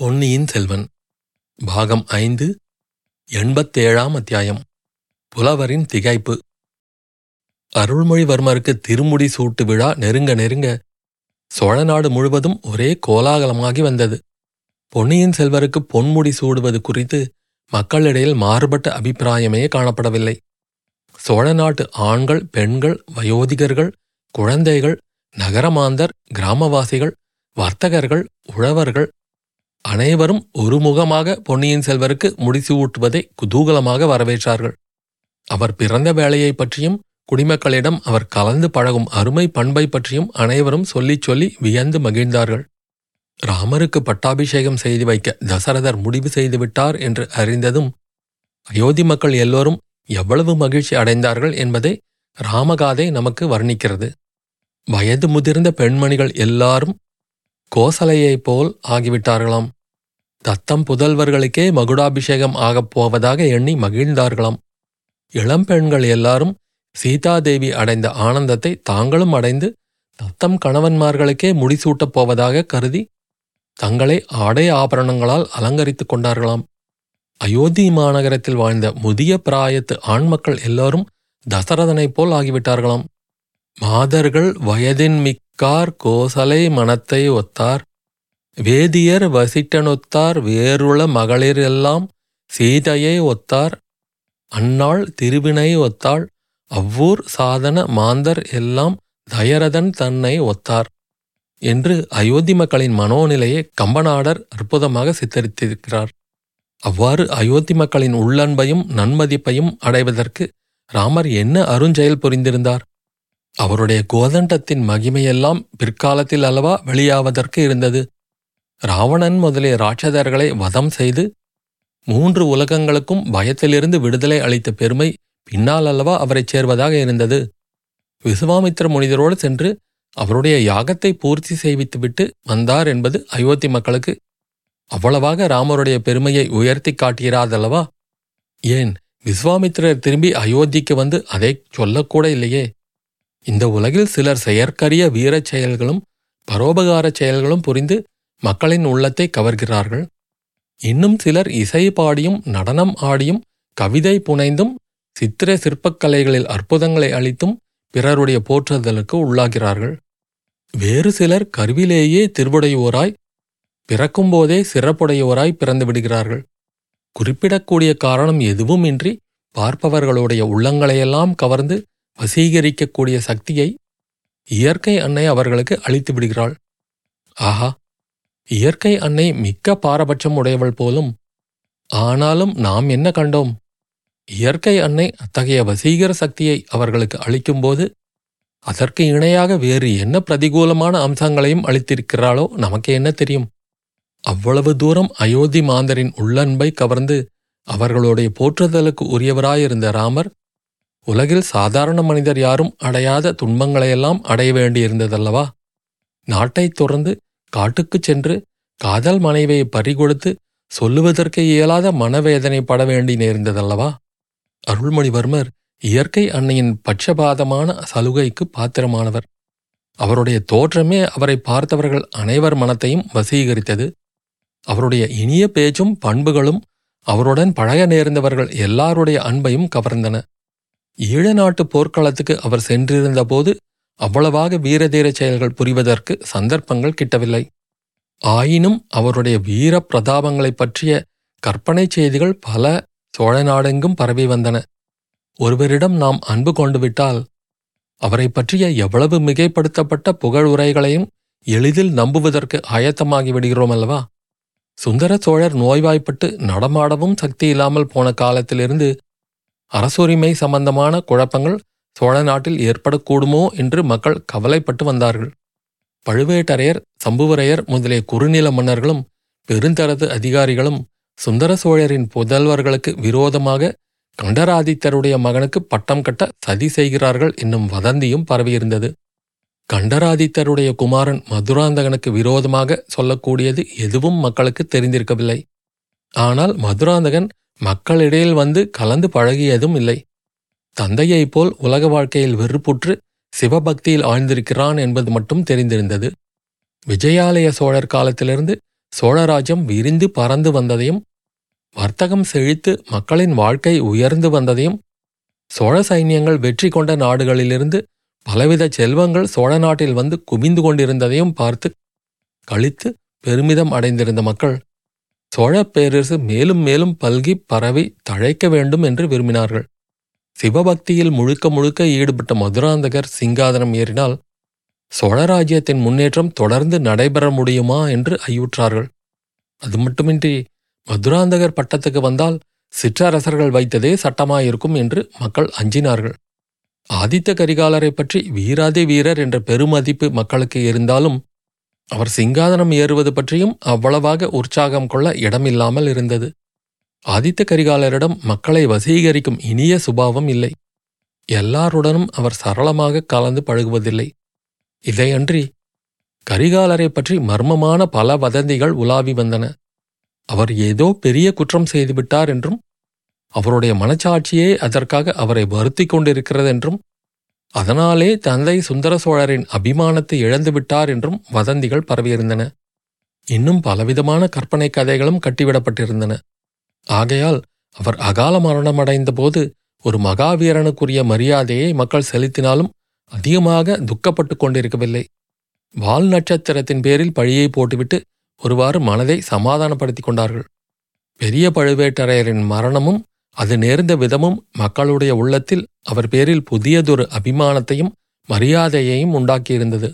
பொன்னியின் செல்வன் பாகம் ஐந்து எண்பத்தேழாம் அத்தியாயம் புலவரின் திகைப்பு. அருள்மொழிவர்மருக்கு திருமுடி சூட்டு விழா நெருங்க நெருங்க சோழநாடு முழுவதும் ஒரே கோலாகலமாகி வந்தது. பொன்னியின் செல்வருக்கு பொன்முடி சூடுவது குறித்து மக்களிடையில் மாறுபட்ட அபிப்பிராயமே காணப்படவில்லை. சோழ நாட்டு ஆண்கள் பெண்கள் வயோதிகர்கள் குழந்தைகள் நகரமாந்தர் கிராமவாசிகள் வர்த்தகர்கள் உழவர்கள் அனைவரும் ஒருமுகமாக பொன்னியின் செல்வருக்கு முடிசூட்டுவதை குதூகலமாக வரவேற்றார்கள். அவர் பிறந்த வேலையைப் பற்றியும் குடிமக்களிடம் அவர் கலந்து பழகும் அருமை பண்பை பற்றியும் அனைவரும் சொல்லிச் சொல்லி வியந்து மகிழ்ந்தார்கள். ராமருக்கு பட்டாபிஷேகம் செய்து வைக்க தசரதர் முடிவு செய்துவிட்டார் என்று அறிந்ததும் அயோத்தி மக்கள் எல்லோரும் எவ்வளவு மகிழ்ச்சி அடைந்தார்கள் என்பதை ராமகாதை நமக்கு வர்ணிக்கிறது. வயது முதிர்ந்த பெண்மணிகள் எல்லாரும் கோசலையைப் போல் ஆகிவிட்டார்களாம். தத்தம் புதல்வர்களுக்கே மகுடாபிஷேகம் ஆகப் போவதாக எண்ணி மகிழ்ந்தார்களாம். இளம்பெண்கள் எல்லாரும் சீதாதேவி அடைந்த ஆனந்தத்தை தாங்களும் அடைந்து தத்தம் கணவன்மார்களுக்கே முடிசூட்டப் போவதாக கருதி தங்களை ஆடை ஆபரணங்களால் அலங்கரித்துக் கொண்டார்களாம். அயோத்தி மாநகரத்தில் வாழ்ந்த முதிய பிராயத்து ஆண்மக்கள் எல்லாரும் தசரதனைப் போல் ஆகிவிட்டார்களாம். மாதர்கள் வயதின் கார் கோசலை மனத்தை ஒத்தார். வேதியர் வசிட்டனொத்தார் வேறுள மகளிர் எல்லாம் சீதையை ஒத்தார். அன்னாள் திருவினை ஒத்தாள் அவ்வூர் சாதன மாந்தர் எல்லாம் தயரதன் தன்னை ஒத்தார். என்று அயோத்தி மக்களின் மனோநிலையை கம்பநாடர் அற்புதமாக சித்தரித்திருக்கிறார். அவ்வாறு அயோத்தி மக்களின் உள்ளன்பையும் நன்மதிப்பையும் அடைவதற்கு ராமர் என்ன அருஞ்செயல் புரிந்திருந்தார்? அவருடைய கோதண்டத்தின் மகிமையெல்லாம் பிற்காலத்தில் அல்லவா வெளியாவதற்கு இருந்தது. ராவணன் முதலிய ராட்சதர்களை வதம் செய்து மூன்று உலகங்களுக்கும் பயத்திலிருந்து விடுதலை அளித்த பெருமை பின்னால் அல்லவா அவரைச் சேர்வதாக இருந்தது. விசுவாமித்திர முனிதரோடு சென்று அவருடைய யாகத்தை பூர்த்தி செய்வித்துவிட்டு வந்தார் என்பது அயோத்தி மக்களுக்கு அவ்வளவாக ராமருடைய பெருமையை உயர்த்தி காட்டுகிறாதல்லவா? ஏன் விஸ்வாமித்திரர் திரும்பி அயோத்திக்கு வந்து அதை சொல்லக்கூட இல்லையே? இந்த உலகில் சிலர் செயற்கரிய வீரச் செயல்களும் பரோபகாரச் செயல்களும் புரிந்து மக்களின் உள்ளத்தை கவர்கிறார்கள். இன்னும் சிலர் இசை பாடியும் நடனம் ஆடியும் கவிதை புனைந்தும் சித்திர சிற்பக்கலைகளில் அற்புதங்களை அளித்தும் பிறருடைய போற்றுதலுக்கு உள்ளாகிறார்கள். வேறு சிலர் கருவிலேயே திருவுடையோராய் பிறக்கும்போதே சிறப்புடையோராய் பிறந்து விடுகிறார்கள். குறிப்பிடக்கூடிய காரணம் எதுவுமின்றி பார்ப்பவர்களுடைய உள்ளங்களையெல்லாம் கவர்ந்து வசீகரிக்கக்கூடிய சக்தியை இயற்கை அன்னை அவர்களுக்கு அளித்து விடுகிறாள். ஆஹா இயற்கை அன்னை மிக்க பாரபட்சம் உடையவள் போலும் ஆனாலும் நாம் என்ன கண்டோம்? இயற்கை அன்னை அத்தகைய வசீகர சக்தியை அவர்களுக்கு அளிக்கும்போது அதற்கு இணையாக வேறு என்ன பிரதிகூலமான அம்சங்களையும் அளித்திருக்கிறாளோ நமக்கு என்ன தெரியும்? அவ்வளவு தூரம் அயோத்தி மாந்தரின் உள்ளன்பை கவர்ந்து அவர்களுடைய போற்றுதலுக்கு உரியவராயிருந்த ராமர் உலகில் சாதாரண மனிதர் யாரும் அடையாத துன்பங்களையெல்லாம் அடைய வேண்டியிருந்ததல்லவா? நாட்டைத் துறந்து காட்டுக்குச் சென்று காதல் மனைவியை பறிகொடுத்து சொல்லுவதற்கு இயலாத மனவேதனை பட வேண்டி நேர்ந்ததல்லவா? அருள்மொழிவர்மர் இயற்கை அன்னையின் பட்சபாதமான சலுகைக்கு பாத்திரமானவர். அவருடைய தோற்றமே அவரை பார்த்தவர்கள் அனைவர் மனத்தையும் வசீகரித்தது. அவருடைய இனிய பேச்சும் பண்புகளும் அவருடன் பழக நேர்ந்தவர்கள் எல்லாருடைய அன்பையும் கவர்ந்தன. ஈழ நாட்டு போர்க்களத்துக்கு அவர் சென்றிருந்தபோது அவ்வளவாக வீரதீரச் செயல்கள் புரிவதற்கு சந்தர்ப்பங்கள் கிட்டவில்லை. ஆயினும் அவருடைய வீர பிரதாபங்களைப் பற்றிய கற்பனை செய்திகள் பல சோழ நாடெங்கும் பரவி வந்தன. ஒருவரிடம் நாம் அன்பு கொண்டு விட்டால் அவரை பற்றிய எவ்வளவு மிகைப்படுத்தப்பட்ட புகழுரைகளையும் எளிதில் நம்புவதற்கு ஆயத்தமாகி விடுகிறோம் அல்லவா சுந்தர சோழர் நோய்வாய்ப்பட்டு நடமாடவும் சக்தி இல்லாமல் போன காலத்திலிருந்து அரசுரிமை சம்பந்தமான குழப்பங்கள் சோழ நாட்டில் ஏற்படக்கூடுமோ என்று மக்கள் கவலைப்பட்டு வந்தார்கள். பழுவேட்டரையர் சம்புவரையர் முதலிய குறுநில மன்னர்களும் பெருந்தரது அதிகாரிகளும் சுந்தர சோழரின் புதல்வர்களுக்கு விரோதமாக கண்டராதித்தருடைய மகனுக்கு பட்டம் கட்ட சதி செய்கிறார்கள் என்னும் வதந்தியும் பரவியிருந்தது. கண்டராதித்தருடைய குமாரன் மதுராந்தகனுக்கு விரோதமாக சொல்லக்கூடியது எதுவும் மக்களுக்கு தெரிந்திருக்கவில்லை. ஆனால் மதுராந்தகன் மக்களிடையில் வந்து கலந்து பழகியதும் இல்லை. தந்தையைப் போல் உலக வாழ்க்கையில் வெறுப்புற்று சிவபக்தியில் ஆழ்ந்திருக்கிறான் என்பது மட்டும் தெரிந்திருந்தது. விஜயாலய சோழர் காலத்திலிருந்து சோழராஜ்யம் விரிந்து பறந்து வந்ததையும் வர்த்தகம் செழித்து மக்களின் வாழ்க்கை உயர்ந்து வந்ததையும் சோழ சைன்யங்கள் வெற்றி கொண்ட நாடுகளிலிருந்து பலவித செல்வங்கள் சோழ நாட்டில் வந்து குவிந்து கொண்டிருந்ததையும் பார்த்து கழித்து பெருமிதம் அடைந்திருந்த மக்கள் சோழப் பேரரசு மேலும் மேலும் பல்கி பரவி தழைக்க வேண்டும் என்று விரும்பினார்கள். சிவபக்தியில் முழுக்க முழுக்க ஈடுபட்ட மதுராந்தகர் சிங்காதனம் ஏறினால் சோழராஜ்யத்தின் முன்னேற்றம் தொடர்ந்து நடைபெற முடியுமா என்று ஐயுற்றார்கள். அது மட்டுமின்றி மதுராந்தகர் பட்டத்துக்கு வந்தால் சிற்றரசர்கள் வைத்ததே சட்டமாயிருக்கும் என்று மக்கள் அஞ்சினார்கள். ஆதித்த கரிகாலரை பற்றி வீராதி வீரர் என்ற பெருமதிப்பு மக்களுக்கு இருந்தாலும் அவர் சிங்காதனம் ஏறுவது பற்றியும் அவ்வளவாக உற்சாகம் கொள்ள இடமில்லாமல் இருந்தது. ஆதித்த கரிகாலரிடம் மக்களை வசீகரிக்கும் இனிய சுபாவம் இல்லை. எல்லாருடனும் அவர் சரளமாக கலந்து பழகுவதில்லை. இதையன்றி கரிகாலரை பற்றி மர்மமான பல வதந்திகள் உலாவி வந்தன. அவர் ஏதோ பெரிய குற்றம் செய்துவிட்டார் என்றும் அவருடைய மனச்சாட்சியே அதற்காக அவரை வருத்திக் கொண்டிருக்கிறதென்றும் அதனாலே தந்தை சுந்தர சோழரின் அபிமானத்தை இழந்துவிட்டார் என்றும் வதந்திகள் பரவியிருந்தன. இன்னும் பலவிதமான கற்பனை கதைகளும் கட்டிவிடப்பட்டிருந்தன. ஆகையால் அவர் அகால மரணமடைந்த போது ஒரு மகாவீரனுக்குரிய மரியாதையை மக்கள் செலுத்தினாலும் அதிகமாக துக்கப்பட்டு கொண்டிருக்கவில்லை. வால் நட்சத்திரத்தின் பேரில் பழியை போட்டுவிட்டு ஒருவாறு மனதை சமாதானப்படுத்திக் கொண்டார்கள். பெரிய பழுவேட்டரையரின் மரணமும் அது நேர்ந்த விதமும் மக்களுடைய உள்ளத்தில் அவர் பேரில் புதியதொரு அபிமானத்தையும் மரியாதையையும் உண்டாக்கியிருந்தது.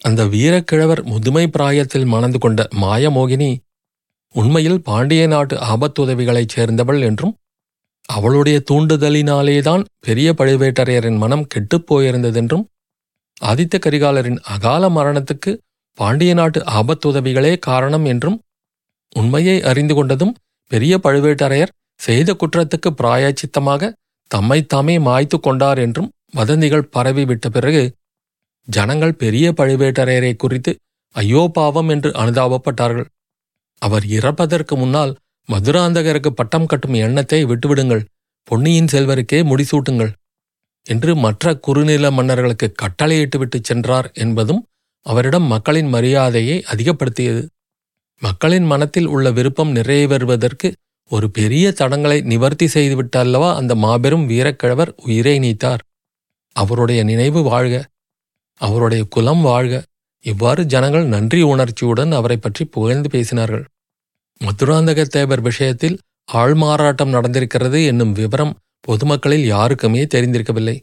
அந்த வீரக்கிழவர் முதுமை பிராயத்தில் மணந்து கொண்ட மாயமோகினி உண்மையில் பாண்டிய நாட்டு ஆபத்துதவிகளைச் சேர்ந்தவள் என்றும் அவளுடைய தூண்டுதலினாலேதான் பெரிய பழுவேட்டரையரின் மனம் கெட்டுப் போயிருந்ததென்றும் ஆதித்த கரிகாலரின் அகால மரணத்துக்கு பாண்டிய நாட்டு ஆபத்துதவிகளே காரணம் என்றும் உண்மையை அறிந்து கொண்டதும் பெரிய பழுவேட்டரையர் செய்த குற்றத்துக்கு பிராயச்சித்தமாக தம்மைத்தாமே மாய்த்து கொண்டார் என்றும் வதந்திகள் பரவிவிட்ட பிறகு ஜனங்கள் பெரிய பழுவேட்டரையரை குறித்து ஐயோ பாவம் என்று அனுதாபப்பட்டார்கள். அவர் இறப்பதற்கு முன்னால் மதுராந்தகருக்கு பட்டம் கட்டும் எண்ணத்தை விட்டுவிடுங்கள். பொன்னியின் செல்வருக்கே முடிசூட்டுங்கள் என்று மற்ற குறுநில மன்னர்களுக்கு கட்டளையிட்டுவிட்டு சென்றார் என்பதும் அவரிடம் மக்களின் மரியாதையை அதிகப்படுத்தியது. மக்களின் மனத்தில் உள்ள விருப்பம் நிறைவேறுவதற்கு ஒரு பெரிய தடங்களை நிவர்த்தி செய்துவிட்டல்லவா அந்த மாபெரும் வீரக்கிழவர் உயிரை நீத்தார். அவருடைய நினைவு வாழ்க அவருடைய குலம் வாழ்க. இவ்வாறு ஜனங்கள் நன்றி உணர்ச்சியுடன் அவரை பற்றி புகழ்ந்து பேசினார்கள். மதுராந்தக தேவர் விஷயத்தில் ஆள்மாறாட்டம் நடந்திருக்கிறது என்னும் விவரம் பொதுமக்களில் யாருக்குமே தெரிந்திருக்கவில்லை.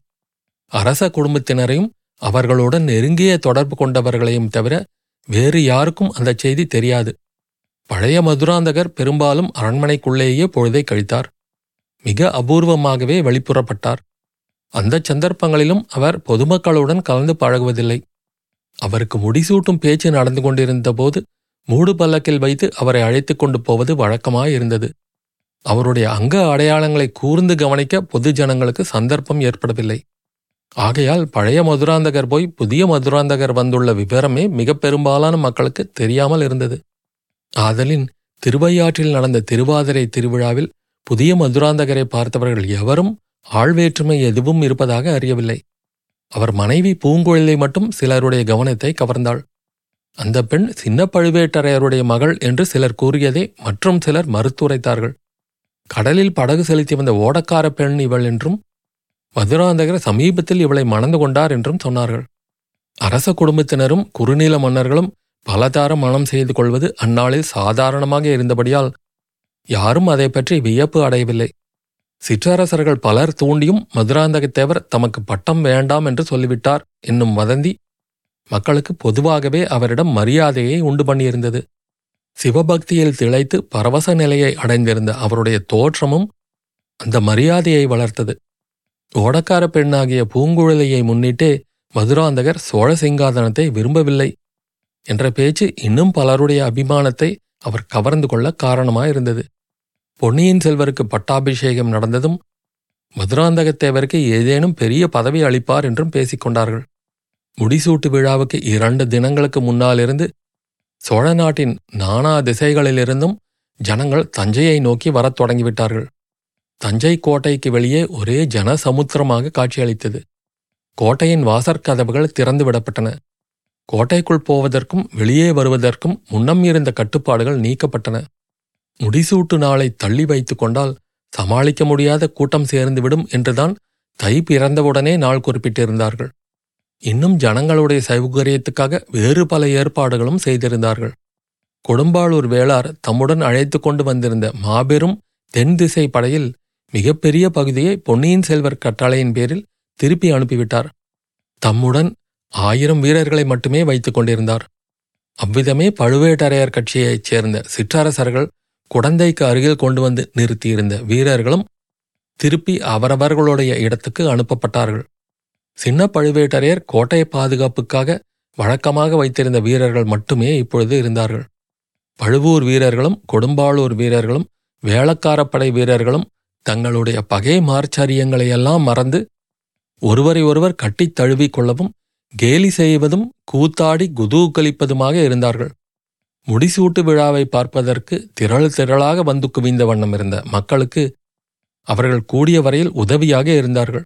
அரச குடும்பத்தினரையும் அவர்களுடன் நெருங்கிய தொடர்பு கொண்டவர்களையும் தவிர வேறு யாருக்கும் அந்த செய்தி தெரியாது. பழைய மதுராந்தகர் பெரும்பாலும் அரண்மனைக்குள்ளேயே பொழுதை கழித்தார். மிக அபூர்வமாகவே வெளிப்புறப்பட்டார். அந்த சந்தர்ப்பங்களிலும் அவர் பொதுமக்களுடன் கலந்து பழகுவதில்லை. அவருக்கு முடிசூட்டும் பேச்சு நடந்து கொண்டிருந்த போது மூடு பல்லக்கில் வைத்து அவரை அழைத்துக் கொண்டு போவது வழக்கமாயிருந்தது. அவருடைய அங்க அடையாளங்களை கூர்ந்து கவனிக்க பொது ஜனங்களுக்கு சந்தர்ப்பம் ஏற்படவில்லை. ஆகையால் பழைய மதுராந்தகர் போய் புதிய மதுராந்தகர் வந்துள்ள விவரமே மிக பெரும்பாலான மக்களுக்கு தெரியாமல் இருந்தது. ஆதலின் திருவையாற்றில் நடந்த திருவாதிரை திருவிழாவில் புதிய மதுராந்தகரை பார்த்தவர்கள் எவரும் ஆழ்வேற்றுமை எதுவும் இருப்பதாக அறியவில்லை. அவர் மனைவி பூங்குழலி மட்டும் சிலருடைய கவனத்தை கவர்ந்தாள். அந்த பெண் சின்ன பழுவேட்டரையருடைய மகள் என்று சிலர் கூறியதை மற்றும் சிலர் மறுத்துரைத்தார்கள். கடலில் படகு செலுத்தி வந்த ஓடக்கார பெண் இவள் என்றும் மதுராந்தகர் சமீபத்தில் இவளை மணந்து கொண்டார் என்றும் சொன்னார்கள். அரச குடும்பத்தினரும் குறுநில மன்னர்களும் பலதார மனம் செய்து கொள்வது அந்நாளில் சாதாரணமாக இருந்தபடியால் யாரும் அதை பற்றி வியப்பு அடையவில்லை. சிற்றரசர்கள் பலர் தூண்டியும் மதுராந்தகத்தேவர் தமக்கு பட்டம் வேண்டாம் என்று சொல்லிவிட்டார் என்னும் வதந்தி மக்களுக்கு பொதுவாகவே அவரிடம் மரியாதையை உண்டு பண்ணியிருந்தது. சிவபக்தியில் திளைத்து பரவச நிலையை அடைந்திருந்த அவருடைய தோற்றமும் அந்த மரியாதையை வளர்த்தது. ஓடக்கார பெண்ணாகிய பூங்குழலியை முன்னிட்டே மதுராந்தகர் சோழ சிங்காதனத்தை விரும்பவில்லை. என்ற பேச்சு இன்னும் பலருடைய அபிமானத்தை அவர் கவர்ந்து கொள்ள காரணமாயிருந்தது. பொன்னியின் செல்வருக்கு பட்டாபிஷேகம் நடந்ததும் மதுராந்தகத்தேவருக்கு ஏதேனும் பெரிய பதவி அளிப்பார் என்றும் பேசிக் கொண்டார்கள் முடிசூட்டு விழாவுக்கு இரண்டு தினங்களுக்கு முன்னாலிருந்து சோழ நாட்டின் நானா திசைகளிலிருந்தும் ஜனங்கள் தஞ்சையை நோக்கி வரத் தொடங்கிவிட்டார்கள். தஞ்சை கோட்டைக்கு வெளியே ஒரே ஜன சமுத்திரமாக காட்சியளித்தது. கோட்டையின் வாசற்கதவுகள் திறந்து விடப்பட்டன கோட்டைக்குள் போவதற்கும் வெளியே வருவதற்கும் முன்னம் இருந்த கட்டுப்பாடுகள் நீக்கப்பட்டன. முடிசூட்டு நாளை தள்ளி வைத்துக் கொண்டால் சமாளிக்க முடியாத கூட்டம் சேர்ந்துவிடும் என்றுதான் தை பிறந்தவுடனே நாள் குறிப்பிட்டிருந்தார்கள். இன்னும் ஜனங்களுடைய சௌகரியத்துக்காக வேறு பல ஏற்பாடுகளும் செய்திருந்தார்கள். கொடும்பாளூர் வேளார் தம்முடன் அழைத்து கொண்டு வந்திருந்த மாபெரும் தென் திசை படையில் மிகப்பெரிய பகுதியை பொன்னியின் செல்வர் கட்டளையின் பேரில் திருப்பி அனுப்பிவிட்டார். தம்முடன் ஆயிரம் வீரர்களை மட்டுமே வைத்துக் கொண்டிருந்தார். அவ்விதமே பழுவேட்டரையர் கட்சியைச் சேர்ந்த சிற்றரசர்கள் குடந்தைக்கு அருகில் கொண்டு வந்து நிறுத்தியிருந்த வீரர்களும் திருப்பி அவரவர்களுடைய இடத்துக்கு அனுப்பப்பட்டார்கள். சின்ன பழுவேட்டரையர் கோட்டை பாதுகாப்புக்காக வழக்கமாக வைத்திருந்த வீரர்கள் மட்டுமே இப்பொழுது இருந்தார்கள். பழுவூர் வீரர்களும் கொடும்பாளூர் வீரர்களும் வேளக்காரப்படை வீரர்களும் தங்களுடைய பகை மார்ச்சரியங்களையெல்லாம் மறந்து ஒருவரை ஒருவர் கட்டித் தழுவிக் கொள்ளவும் கேலி செய்வதும் கூத்தாடி குதூகலிப்பதுமாக இருந்தார்கள். முடிசூட்டு விழாவை பார்ப்பதற்கு திரள் திரளாக வந்து குவிந்த வண்ணம் இருந்த மக்களுக்கு அவர்கள் கூடிய வரையில் உதவியாக இருந்தார்கள்.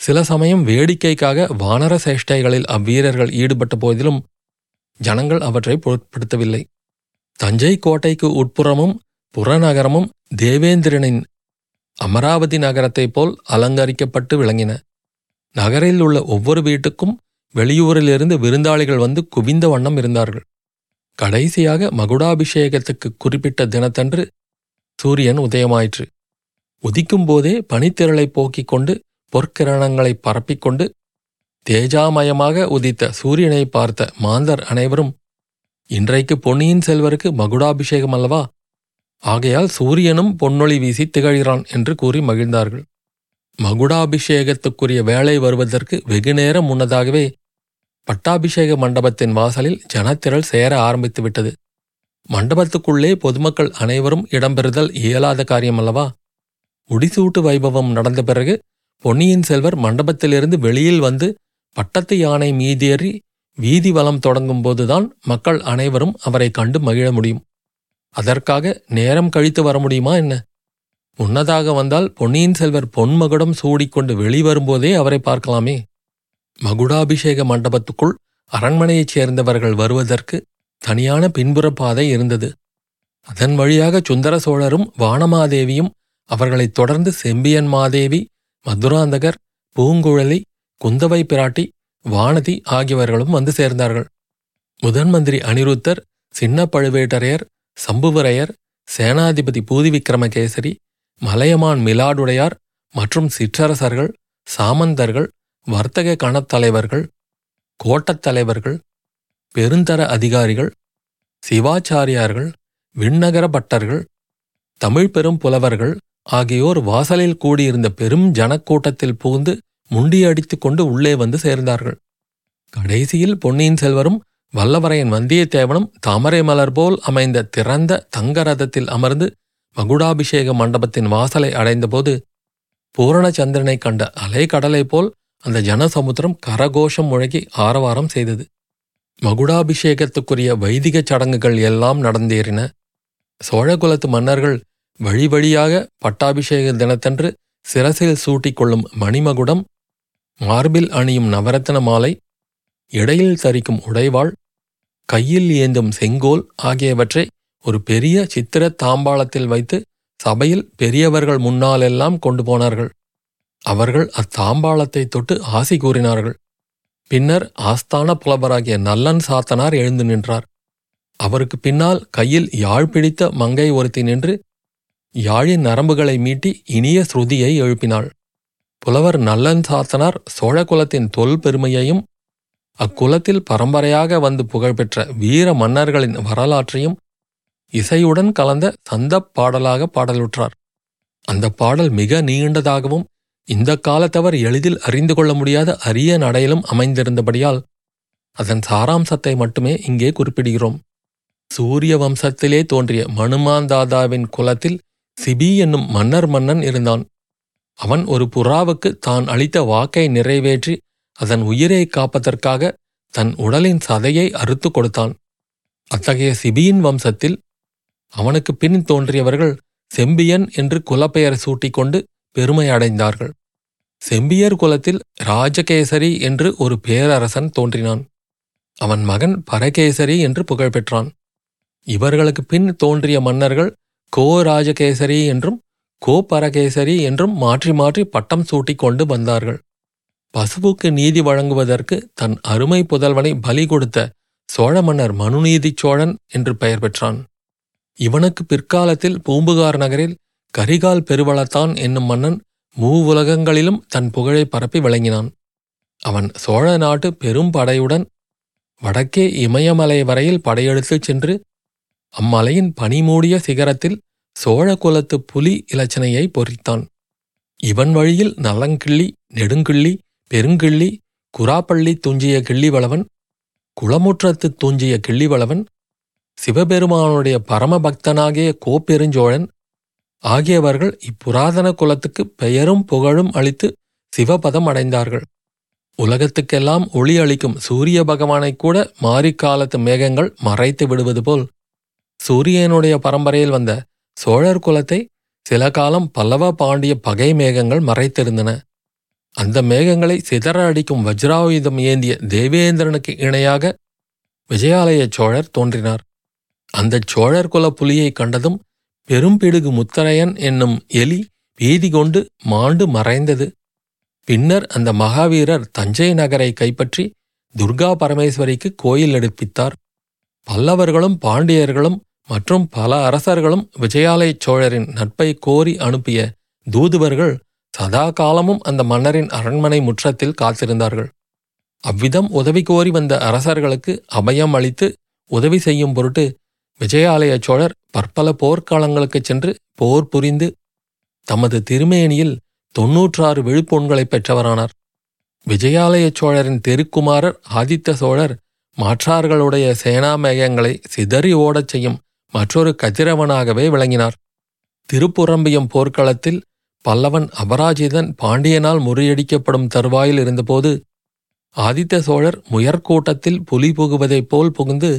சில சமயம் வேடிக்கைக்காக வானர சேஷ்டைகளில் அவ்வீரர்கள் ஈடுபட்ட போதிலும் ஜனங்கள் அவற்றை பொருட்படுத்தவில்லை. தஞ்சை கோட்டைக்கு உட்புறமும் புறநகரமும் தேவேந்திரனின் அமராவதி நகரத்தைப் போல் அலங்கரிக்கப்பட்டு விளங்கின. நகரில் உள்ள ஒவ்வொரு வீட்டுக்கும் வெளியூரிலிருந்து விருந்தாளிகள் வந்து குவிந்த வண்ணம் இருந்தார்கள். கடைசியாக மகுடாபிஷேகத்துக்கு குறிப்பிட்ட தினத்தன்று சூரியன் உதயமாயிற்று. உதிக்கும் போதே பனித்திரளை போக்கிக் கொண்டு பொற்கிரணங்களை பரப்பிக்கொண்டு தேஜாமயமாக உதித்த சூரியனை பார்த்த மாந்தர் அனைவரும் இன்றைக்கு பொன்னியின் செல்வருக்கு மகுடாபிஷேகம் அல்லவா? ஆகையால் சூரியனும் பொன்னொளி வீசி திகழ்கிறான் என்று கூறி மகிழ்ந்தார்கள். மகுடாபிஷேகத்துக்குரிய வேலை வருவதற்கு வெகுநேரம் முன்னதாகவே பட்டாபிஷேக மண்டபத்தின் வாசலில் ஜனத்திரள் சேர ஆரம்பித்து விட்டது. மண்டபத்துக்குள்ளே பொதுமக்கள் அனைவரும் இடம்பெறுதல் இயலாத காரியமல்லவா? முடிசூட்டு வைபவம் நடந்த பிறகு பொன்னியின் செல்வர் மண்டபத்திலிருந்து வெளியில் வந்து பட்டத்து யானை மீதேறி வீதி வலம் தொடங்கும் போதுதான் மக்கள் அனைவரும் அவரை கண்டு மகிழ முடியும். அதற்காக நேரம் கழித்து வர முடியுமா என்ன? முன்னதாக வந்தால் பொன்னியின் செல்வர் பொன்மகுடம் சூடிக்கொண்டு வெளிவரும்போதே அவரை பார்க்கலாமே. மகுடாபிஷேக மண்டபத்துக்குள் அரண்மனையைச் சேர்ந்தவர்கள் வருவதற்கு தனியான பின்புற பாதை இருந்தது. அதன் வழியாக சுந்தர சோழரும் வானமாதேவியும் அவர்களைத் தொடர்ந்து செம்பியன் மாதேவி மதுராந்தகர் பூங்குழலி குந்தவை பிராட்டி வானதி ஆகியவர்களும் வந்து சேர்ந்தார்கள். முதன் மந்திரி அனிருத்தர் சின்ன பழுவேட்டரையர் சம்புவரையர் சேனாதிபதி பூதி விக்ரமகேசரி மலையமான் மிலாடுடையார் மற்றும் சிற்றரசர்கள் சாமந்தர்கள் வர்த்தக கணத்தலைவர்கள் கோட்டத் தலைவர்கள் பெருந்தர அதிகாரிகள் சிவாச்சாரியார்கள் விண்ணகர பட்டர்கள் தமிழ் பெரும் புலவர்கள் ஆகியோர் வாசலில் கூடியிருந்த பெரும் ஜனக்கூட்டத்தில் புகுந்து முண்டியடித்துக் கொண்டு உள்ளே வந்து சேர்ந்தார்கள். கடைசியில் பொன்னியின் செல்வரும் வல்லவரையன் வந்தியத்தேவனும் தாமரை மலர் போல் அமைந்த திறந்த தங்க ரதத்தில் அமர்ந்து மகுடாபிஷேக மண்டபத்தின் வாசலை அடைந்தபோது பூரணச்சந்திரனை கண்ட அலை கடலை போல் அந்த ஜனசமுத்திரம் கரகோஷம் முழங்கி ஆரவாரம் செய்தது. மகுடாபிஷேகத்துக்குரிய வைதிகச் சடங்குகள் எல்லாம் நடந்தேறின. சோழகுலத்து மன்னர்கள் வழி வழியாக பட்டாபிஷேக தினத்தன்று சிரசில் சூட்டிக்கொள்ளும் மணிமகுடம் மார்பில் அணியும் நவரத்தின மாலை இடையில் தரிக்கும் உடைவாள் கையில் ஏந்தும் செங்கோல் ஆகியவற்றை ஒரு பெரிய சித்திர தாம்பாளத்தில் வைத்து சபையில் பெரியவர்கள் முன்னாலெல்லாம் கொண்டு போனார்கள். அவர்கள் அத்தாம்பாளத்தை தொட்டு ஆசி கூறினார்கள். பின்னர் ஆஸ்தான புலவராகிய நல்லன் சாத்தனார் எழுந்து நின்றார். அவருக்கு பின்னால் கையில் யாழ் பிடித்த மங்கை ஒருத்தி நின்று யாழின் நரம்புகளை மீட்டி இனிய ஸ்ருதியை எழுப்பினாள். புலவர் நல்லன் சாத்தனார் சோழகுலத்தின் தொல் பெருமையையும் அக்குலத்தில் பரம்பரையாக வந்து புகழ்பெற்ற வீர மன்னர்களின் வரலாற்றையும் இசையுடன் கலந்த சந்தப் பாடலாக பாடலுற்றார். அந்த பாடல் மிக நீண்டதாகவும் இந்த காலத்தவர் எளிதில் அறிந்து கொள்ள முடியாத அரிய நடையிலும் அமைந்திருந்தபடியால் அதன் சாராம்சத்தை மட்டுமே இங்கே குறிப்பிடுகிறோம். சூரிய வம்சத்திலே தோன்றிய மனுமாந்தாதாவின் குலத்தில் சிபி என்னும் மன்னர் மன்னன் இருந்தான். அவன் ஒரு புறாவுக்கு தான் அளித்த வாக்கை நிறைவேற்றி அதன் உயிரை காப்பதற்காக தன் உடலின் சதையை அறுத்து கொடுத்தான். அத்தகைய சிபியின் வம்சத்தில் அவனுக்கு பின் தோன்றியவர்கள் செம்பியன் என்று குலப்பெயர் சூட்டிக்கொண்டு பெருமை அடைந்தார்கள். செம்பியர் குலத்தில் ராஜகேசரி என்று ஒரு பேரரசன் தோன்றினான். அவன் மகன் பரகேசரி என்று புகழ் பெற்றான். இவர்களுக்கு பின் தோன்றிய மன்னர்கள் கோ ராஜகேசரி என்றும் கோ பரகேசரி என்றும் மாற்றி மாற்றி பட்டம் சூட்டிக் கொண்டு வந்தார்கள். பசுவுக்கு நீதி வழங்குவதற்கு தன் அருமை புதல்வனை பலி கொடுத்த சோழ மன்னர் மனுநீதிச் சோழன் என்று பெயர் பெற்றான். இவனுக்கு பிற்காலத்தில் பூம்புகார் நகரில் கரிகால் பெருவளத்தான் என்னும் மன்னன் மூவுலகங்களிலும் தன் புகழை பரப்பி விளங்கினான். அவன் சோழ நாட்டு பெரும் படையுடன் வடக்கே இமயமலை வரையில் படையெடுத்துச் சென்று அம்மலையின் பனிமூடிய சிகரத்தில் சோழ குலத்து புலி இலச்சனையை பொறித்தான். இவன் வழியில் நலங்கிள்ளி நெடுங்கிள்ளி பெருங்கிள்ளி குராப்பள்ளி துஞ்சிய கிள்ளிவளவன் குளமுற்றத்து தூஞ்சிய கிள்ளிவளவன் சிவபெருமானுடைய பரமபக்தனாகிய கோப்பெருஞ்சோழன் ஆகியவர்கள் இப்புராதன குலத்துக்கு பெயரும் புகழும் அளித்து சிவபதம் அடைந்தார்கள். உலகத்துக்கெல்லாம் ஒளி அளிக்கும் சூரிய பகவானைக் கூட மாரிக்காலத்து மேகங்கள் மறைத்து விடுவது போல் சூரியனுடைய பரம்பரையில் வந்த சோழர் குலத்தை சில காலம் பல்லவ பாண்டிய பகை மேகங்கள் மறைத்திருந்தன. அந்த மேகங்களை சிதற அடிக்கும் வஜ்ராயுதம் ஏந்திய தேவேந்திரனுக்கு இணையாக விஜயாலய சோழர் தோன்றினார். அந்தச் சோழர் குல புலியை கண்டதும் பெரும்பிடுகு முத்தரையன் என்னும் எலி பீதி கொண்டு மாண்டு மறைந்தது. பின்னர் அந்த மகாவீரர் தஞ்சை நகரை கைப்பற்றி துர்கா பரமேஸ்வரிக்கு கோயில் எடுப்பித்தார். பல்லவர்களும் பாண்டியர்களும் மற்றும் பல அரசர்களும் விஜயாலய சோழரின் நட்பை கோரி அனுப்பிய தூதுவர்கள் சதா காலமும் அந்த மன்னரின் அரண்மனை முற்றத்தில் காத்திருந்தார்கள். அவ்விதம் உதவி கோரி வந்த அரசர்களுக்கு அபயம் அளித்து உதவி செய்யும் பொருட்டு விஜயாலய சோழர் பற்பல போர்க்காலங்களுக்குச் சென்று போர் புரிந்து தமது திருமேனியில் தொன்னூற்றாறு விழுப்பொன்களைப் பெற்றவரானார். விஜயாலய சோழரின் தெருக்குமாரர் ஆதித்த சோழர் மாற்றார்களுடைய சேனாமேகங்களை சிதறி ஓடச் செய்யும் மற்றொரு கதிரவனாகவே விளங்கினார். திருப்புறம்பியம் போர்க்களத்தில் பல்லவன் அபராஜிதன் பாண்டியனால் முறியடிக்கப்படும் தருவாயில் இருந்தபோது ஆதித்த சோழர் முயற்கூட்டத்தில் புலி புகுவதைப் போல் புகுந்து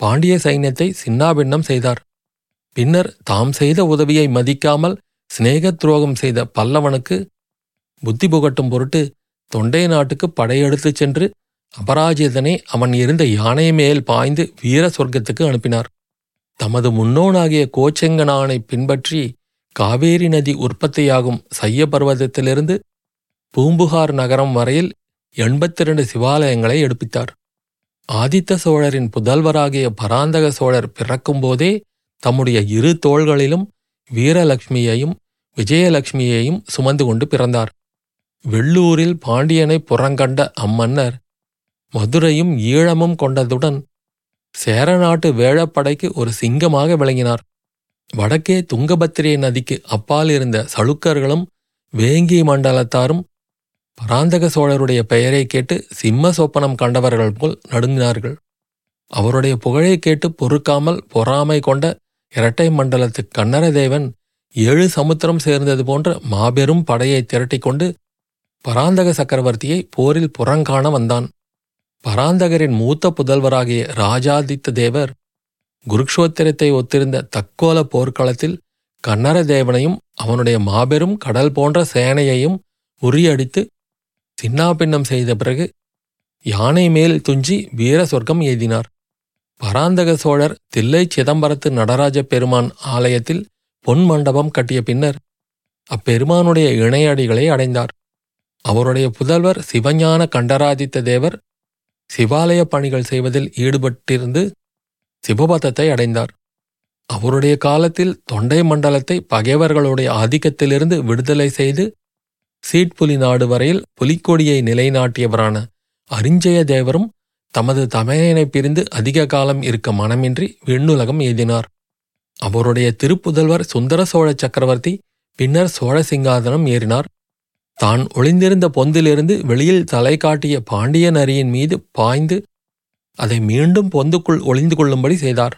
பாண்டிய சைன்யத்தை சின்னாபின்னம் செய்தார். பின்னர் தாம் செய்த உதவியை மதிக்காமல் சிநேக துரோகம் செய்த பல்லவனுக்கு புத்தி புகட்டும் பொருட்டு தொண்டை நாட்டுக்கு படையெடுத்துச் சென்று அபராஜிதனை அவன் இருந்த யானை மேல் பாய்ந்து வீர சொர்க்கத்துக்கு அனுப்பினார். தமது முன்னோனாகிய கோச்செங்கனானை பின்பற்றி காவேரி நதி உற்பத்தியாகும் சைய பர்வதத்திலிருந்து பூம்புகார் நகரம் வரையில் எண்பத்திரண்டு சிவாலயங்களை எடுப்பித்தார். ஆதித்த சோழரின் புதல்வராகிய பராந்தக சோழர் பிறக்கும்போதே தம்முடைய இரு தோள்களிலும் வீரலட்சுமியையும் விஜயலட்சுமியையும் சுமந்து கொண்டு பிறந்தார். வெள்ளூரில் பாண்டியனை புறங்கண்ட அம்மன்னர் மதுரையும் ஈழமும் கொண்டதுடன் சேரநாட்டு வேழப்படைக்கு ஒரு சிங்கமாக விளங்கினார். வடக்கே துங்கபத்திரை நதிக்கு அப்பால் இருந்த சளுக்கர்களும் வேங்கி மண்டலத்தாரும் பராந்தக சோழருடைய பெயரை கேட்டு சிம்ம சொப்பனம் கண்டவர்கள் போல் நடுங்கினார்கள். அவருடைய புகழை கேட்டு பொறுக்காமல் பொறாமை கொண்ட இரட்டை மண்டலத்து கண்ணரதேவன் ஏழு சமுத்திரம் சேர்ந்தது போன்ற மாபெரும் படையை திரட்டிக்கொண்டு பராந்தக சக்கரவர்த்தியை போரில் புறங்காண வந்தான். பராந்தகரின் மூத்த புதல்வராகிய ராஜாதித்த தேவர் குருக்ஷோத்திரத்தை ஒத்திருந்த தக்கோல போர்க்களத்தில் கன்னரதேவனையும் அவனுடைய மாபெரும் கடல் போன்ற சேனையையும் உரியடித்து சின்னாபின்னம் செய்த பிறகு யானை மேல் துஞ்சி வீர சொர்க்கம் எய்தினார். பராந்தக சோழர் தில்லை சிதம்பரத்து நடராஜ பெருமான் ஆலயத்தில் பொன் மண்டபம் கட்டிய பின்னர் அப்பெருமானுடைய இணையடிகளை அடைந்தார். அவருடைய புதல்வர் சிவஞான கண்டராதித்த தேவர் சிவாலய பணிகள் செய்வதில் ஈடுபட்டிருந்து சிவபதத்தை அடைந்தார். அவருடைய காலத்தில் தொண்டை மண்டலத்தை பகைவர்களுடைய ஆதிக்கத்திலிருந்து விடுதலை செய்து சீட்புலி நாடு வரையில் புலிக்கொடியை நிலைநாட்டியவரான அரிஞ்சய தேவரும் தமது தமையனை பிரிந்து அதிக காலம் இருக்க மனமின்றி விண்ணுலகம் எய்தினார். அவருடைய திருப்புதல்வர் சுந்தர சோழ சக்கரவர்த்தி பின்னர் சோழ சிங்காதனம் ஏறினார். தான் ஒளிந்திருந்த பொந்திலிருந்து வெளியில் தலை காட்டிய பாண்டிய நரியின் மீது பாய்ந்து அதை மீண்டும் பொந்துக்குள் ஒளிந்து கொள்ளும்படி செய்தார்.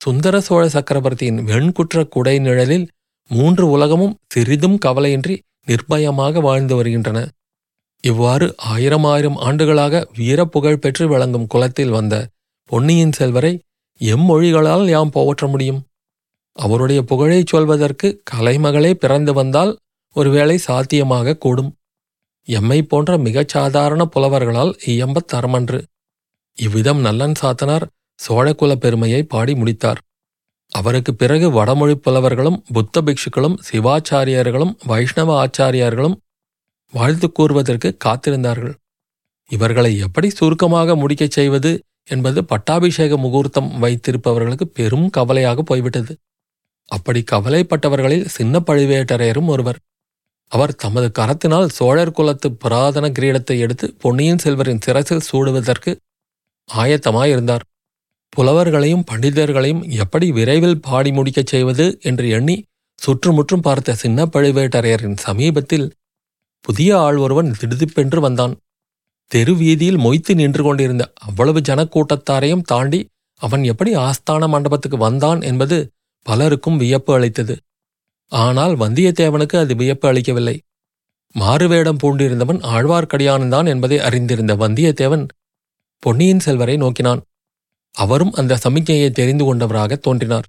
சுந்தர சோழ சக்கரவர்த்தியின் வெண்குற்ற குடை நிழலில் மூன்று உலகமும் சிறிதும் கவலையின்றி நிர்பயமாக வாழ்ந்து வருகின்றன. இவ்வாறு ஆயிரம் ஆயிரம் ஆண்டுகளாக வீரப்புகழ் பெற்று விளங்கும் குலத்தில் வந்த பொன்னியின் செல்வரை எம்மொழிகளால் யாம் போற்ற முடியும்? அவருடைய புகழைச் சொல்வதற்கு கலைமகளே பிறந்து வந்தால் ஒருவேளை சாத்தியமாக கூடும். எம்மை போன்ற மிகச் சாதாரண புலவர்களால் இயம்பத் தரமன்று. இவ்விதம் நல்லன் சாத்தனார் சோழகுல பெருமையை பாடி முடித்தார். அவருக்கு பிறகு வடமொழி புலவர்களும் புத்த பிக்ஷுக்களும் சிவாச்சாரியர்களும் வைஷ்ணவ ஆச்சாரியார்களும் வாழ்த்து கூறுவதற்கு காத்திருந்தார்கள். இவர்களை எப்படி சுருக்கமாக முடிக்கச் செய்வது என்பது பட்டாபிஷேக முகூர்த்தம் வைத்திருப்பவர்களுக்கு பெரும் கவலையாக போய்விட்டது. அப்படி கவலைப்பட்டவர்களில் சின்ன பழுவேட்டரையரும் ஒருவர். அவர் தமது கரத்தினால் சோழர் குலத்து புராதன கிரீடத்தை எடுத்து பொன்னியின் செல்வரின் சிரசில் சூடுவதற்கு ஆயத்தமாயிருந்தார். புலவர்களையும் பண்டிதர்களையும் எப்படி விரைவில் பாடி முடிக்கச் செய்வது என்று எண்ணி சுற்றுமுற்றும் பார்த்த சின்ன பழுவேட்டரையரின் சமீபத்தில் புதிய ஆள் ஒருவன் திடுதிப்பென்று வந்தான். தெரு வீதியில் மொய்த்து நின்று கொண்டிருந்த அவ்வளவு ஜனக்கூட்டத்தாரையும் தாண்டி அவன் எப்படி ஆஸ்தான மண்டபத்துக்கு வந்தான் என்பது பலருக்கும் வியப்பு அளித்தது. ஆனால் வந்தியத்தேவனுக்கு அது வியப்பு அளிக்கவில்லை. மாறுவேடம் பூண்டிருந்தவன் ஆழ்வார்க்கடியானந்தான் என்பதை அறிந்திருந்த வந்தியத்தேவன் பொன்னியின் செல்வரை நோக்கினான். அவரும் அந்த சமிக்ஞையை தெரிந்து கொண்டவராக தோன்றினார்.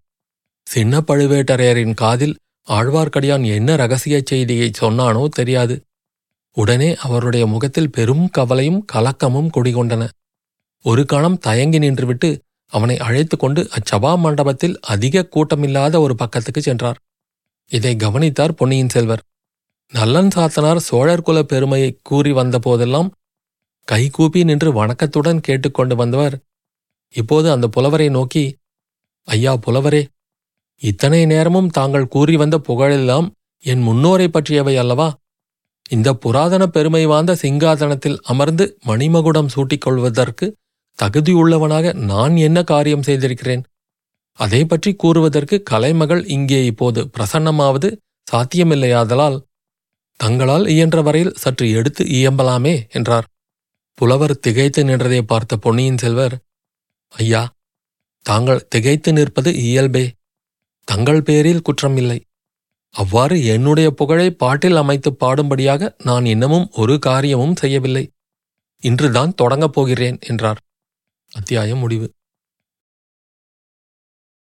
சின்ன பழுவேட்டரையரின் காதில் ஆழ்வார்க்கடியான் என்ன ரகசிய செய்தியை சொன்னானோ தெரியாது. உடனே அவருடைய முகத்தில் பெரும் கவலையும் கலக்கமும் குடிகொண்டன. ஒரு கணம் தயங்கி நின்றுவிட்டு அவனை அழைத்து கொண்டு அச்சபா மண்டபத்தில் அதிக கூட்டமில்லாத ஒரு பக்கத்துக்கு சென்றார். இதை கவனித்தார் பொன்னியின் செல்வர். நல்லன் சாத்தனார் சோழர் குல பெருமையை கூறி வந்தபோதெல்லாம் கைகூப்பி நின்று வணக்கத்துடன் கேட்டுக்கொண்டு வந்தவர் இப்போது அந்த புலவரை நோக்கி ஐயா புலவரே இத்தனை நேரமும் தாங்கள் கூறி வந்த புகழெல்லாம் என் முன்னோரை பற்றியவை அல்லவா? இந்த புராதன பெருமை வாய்ந்த சிங்காதனத்தில் அமர்ந்து மணிமகுடம் சூட்டிக்கொள்வதற்கு தகுதியுள்ளவனாக நான் என்ன காரியம் செய்திருக்கிறேன்? அதை பற்றி கூறுவதற்கு கலைமகள் இங்கே இப்போது பிரசன்னமாவது சாத்தியமில்லையாதலால் தங்களால் இயன்ற வரையில் சற்று எடுத்து இயம்பலாமே என்றார். புலவர் திகைத்து நின்றதை பார்த்த பொன்னியின் செல்வர் ஐயா தாங்கள் திகைத்து நிற்பது இயல்பே. தங்கள் பேரில் குற்றமில்லை. அவ்வாறு என்னுடைய புகழை பாட்டில் அமைத்து பாடும்படியாக நான் இன்னமும் ஒரு காரியமும் செய்யவில்லை. இன்றுதான் தொடங்கப் போகிறேன் என்றார். அத்தியாயம் முடிவு.